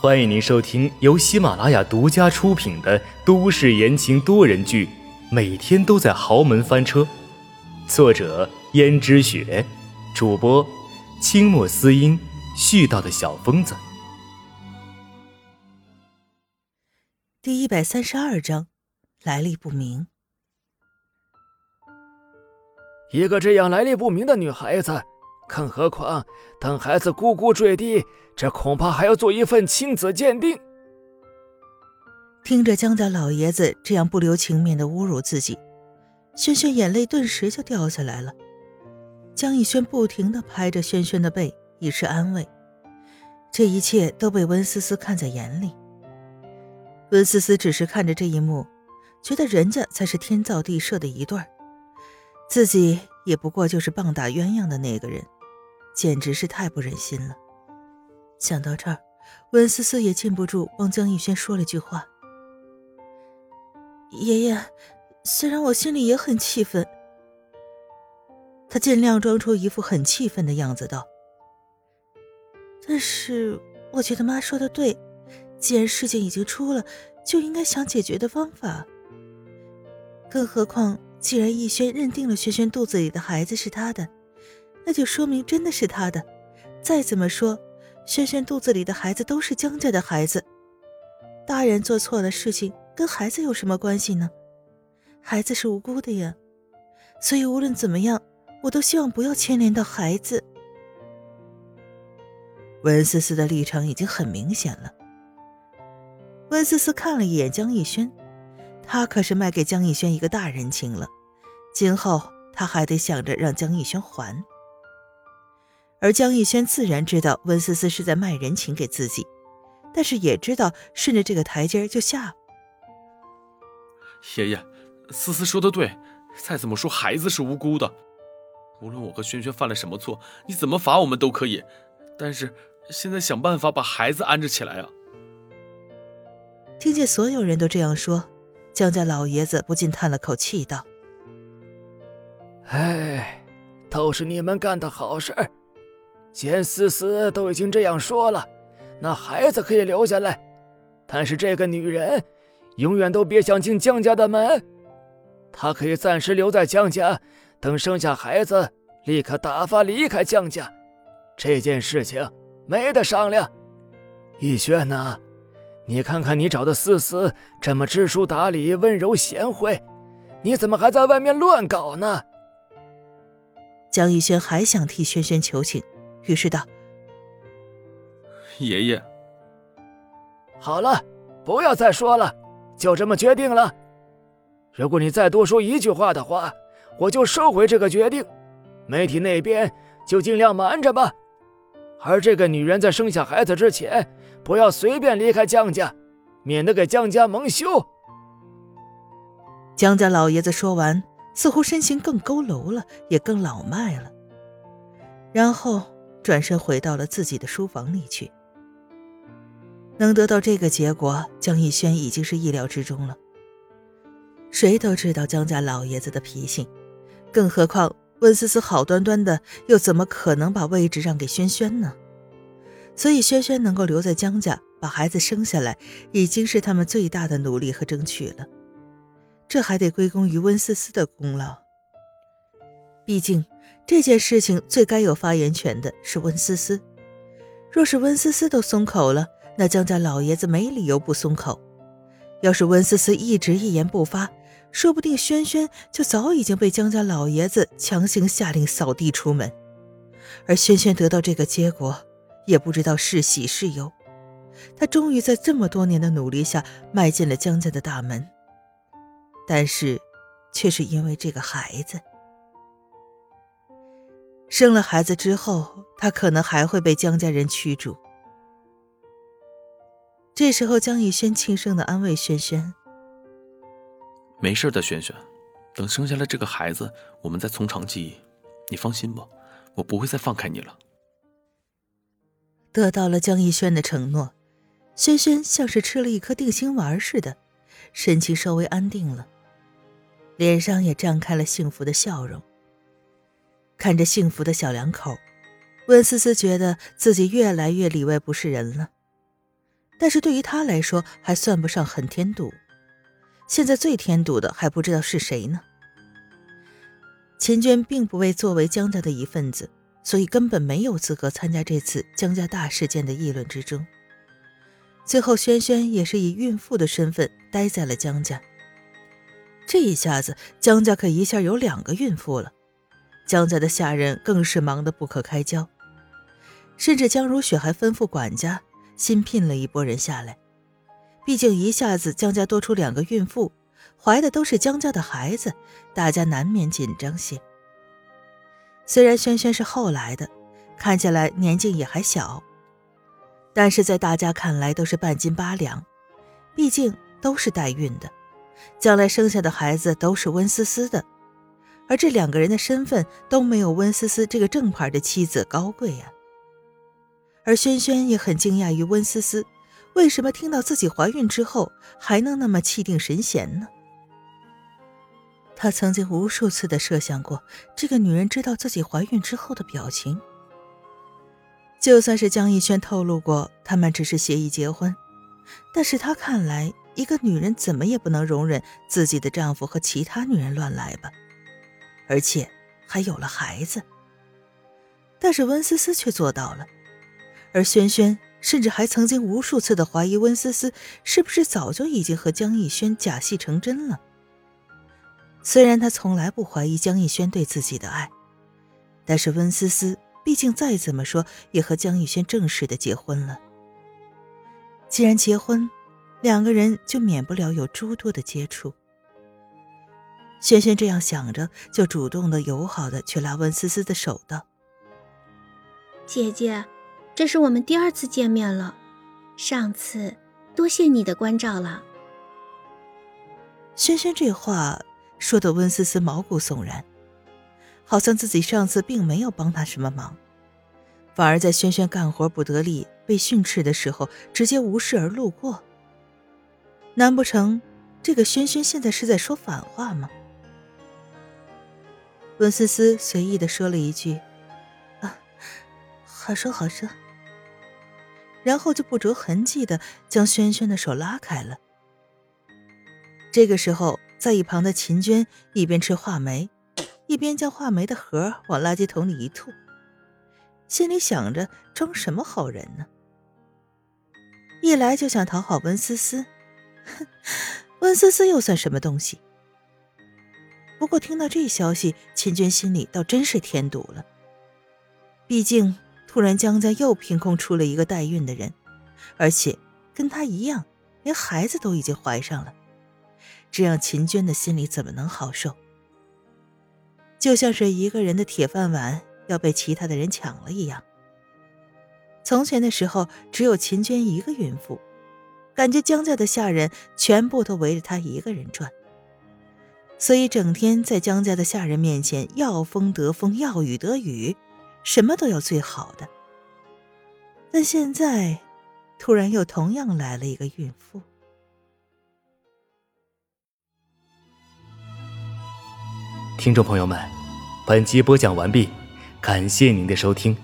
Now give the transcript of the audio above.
欢迎您收听由喜马拉雅独家出品的都市言情多人剧《每天都在豪门翻车》，作者：胭脂雪，主播：清墨思音，絮叨的小疯子。第一百三十二章，来历不明。一个这样来历不明的女孩子。更何况，等孩子咕咕坠地，这恐怕还要做一份亲子鉴定。听着江家老爷子这样不留情面的侮辱自己，轩轩眼泪顿时就掉下来了。江逸轩不停的拍着轩轩的背，以示安慰。这一切都被温思思看在眼里。温思思只是看着这一幕，觉得人家才是天造地设的一对儿，自己也不过就是棒打鸳鸯的那个人。简直是太不忍心了。想到这儿，温思思也禁不住帮江逸轩说了句话：“爷爷，虽然我心里也很气愤。”他尽量装出一副很气愤的样子道：“但是我觉得妈说的对，既然事情已经出了，就应该想解决的方法。更何况，既然逸轩认定了轩轩肚子里的孩子是他的。”那就说明真的是他的。再怎么说，轩轩肚子里的孩子都是江家的孩子。大人做错了事情，跟孩子有什么关系呢？孩子是无辜的呀。所以无论怎么样，我都希望不要牵连到孩子。温思思的立场已经很明显了。温思思看了一眼江逸轩，他可是卖给江逸轩一个大人情了，今后他还得想着让江逸轩还。而江逸轩自然知道温思思是在卖人情给自己，但是也知道顺着这个台阶就下。爷爷，思思说的对，再怎么说孩子是无辜的，无论我和轩轩犯了什么错，你怎么罚我们都可以，但是现在想办法把孩子安置起来啊！听见所有人都这样说，江家老爷子不禁叹了口气道：“哎，都是你们干的好事。”简思思都已经这样说了，那孩子可以留下来，但是这个女人，永远都别想进江家的门。她可以暂时留在江家，等生下孩子，立刻打发离开江家。这件事情没得商量。逸轩呐，你看看你找的思思这么知书达理、温柔贤惠，你怎么还在外面乱搞呢？江逸轩还想替轩轩求情。于是道：“爷爷，好了，不要再说了，就这么决定了。如果你再多说一句话的话，我就收回这个决定。媒体那边就尽量瞒着吧。而这个女人在生下孩子之前，不要随便离开江家，免得给江家蒙羞。”江家老爷子说完，似乎身形更佝偻了，也更老迈了，然后。转身回到了自己的书房里去。能得到这个结果，江逸轩已经是意料之中了。谁都知道江家老爷子的脾性，更何况温思思好端端的，又怎么可能把位置让给轩轩呢？所以轩轩能够留在江家，把孩子生下来，已经是他们最大的努力和争取了。这还得归功于温思思的功劳。毕竟。这件事情最该有发言权的是温思思，若是温思思都松口了，那江家老爷子没理由不松口。要是温思思一直一言不发，说不定轩轩就早已经被江家老爷子强行下令扫地出门。而轩轩得到这个结果，也不知道是喜是忧。他终于在这么多年的努力下迈进了江家的大门，但是，却是因为这个孩子。生了孩子之后，他可能还会被江家人驱逐。这时候，江逸轩轻声的安慰轩轩：“没事的，轩轩，等生下来这个孩子，我们再从长计议。你放心吧，我不会再放开你了。”得到了江逸轩的承诺，轩轩像是吃了一颗定心丸似的，神情稍微安定了，脸上也绽开了幸福的笑容。看着幸福的小两口，温思思觉得自己越来越里外不是人了。但是对于他来说还算不上很添堵。现在最添堵的还不知道是谁呢。秦娟并不为作为江家的一份子，所以根本没有资格参加这次江家大事件的议论之中。最后，轩轩也是以孕妇的身份待在了江家。这一下子，江家可一下有两个孕妇了，江家的下人更是忙得不可开交，甚至江如雪还吩咐管家新聘了一拨人下来。毕竟一下子江家多出两个孕妇，怀的都是江家的孩子，大家难免紧张些。虽然轩轩是后来的，看起来年纪也还小。但是在大家看来都是半斤八两，毕竟都是代孕的，将来生下的孩子都是温思思的，而这两个人的身份都没有温思思这个正牌的妻子高贵呀。而轩轩也很惊讶于温思思为什么听到自己怀孕之后还能那么气定神闲呢？他曾经无数次的设想过这个女人知道自己怀孕之后的表情。就算是江逸轩透露过他们只是协议结婚，但是他看来，一个女人怎么也不能容忍自己的丈夫和其他女人乱来吧，而且还有了孩子。但是温思思却做到了，而轩轩甚至还曾经无数次的怀疑温思思是不是早就已经和江逸轩假戏成真了。虽然他从来不怀疑江逸轩对自己的爱，但是温思思。毕竟再怎么说也和江逸轩正式的结婚了。既然结婚，两个人就免不了有诸多的接触。轩轩这样想着，就主动的、友好的去拉温思思的手，道：“姐姐，这是我们第二次见面了，上次多谢你的关照了。”轩轩这话说的温思思毛骨悚然。好像自己上次并没有帮他什么忙，反而在轩轩干活不得力、被训斥的时候，直接无视而路过。难不成这个轩轩现在是在说反话吗？温思思随意的说了一句：“啊，好说好说。”然后就不着痕迹的将轩轩的手拉开了。这个时候，在一旁的秦娟一边吃话梅。一边将话梅的盒往垃圾桶里一吐，心里想着装什么好人呢？一来就想讨好温思思，哼，温思思又算什么东西？不过听到这消息，秦娟心里倒真是添堵了。毕竟突然江家又凭空出了一个代孕的人，而且跟她一样，连孩子都已经怀上了，这让秦娟的心里怎么能好受？就像是一个人的铁饭碗要被其他的人抢了一样。从前的时候，只有秦娟一个孕妇，感觉江家的下人全部都围着她一个人转，所以整天在江家的下人面前要风得风，要雨得雨，什么都要最好的。但现在，突然又同样来了一个孕妇。听众朋友们，本集播讲完毕，感谢您的收听。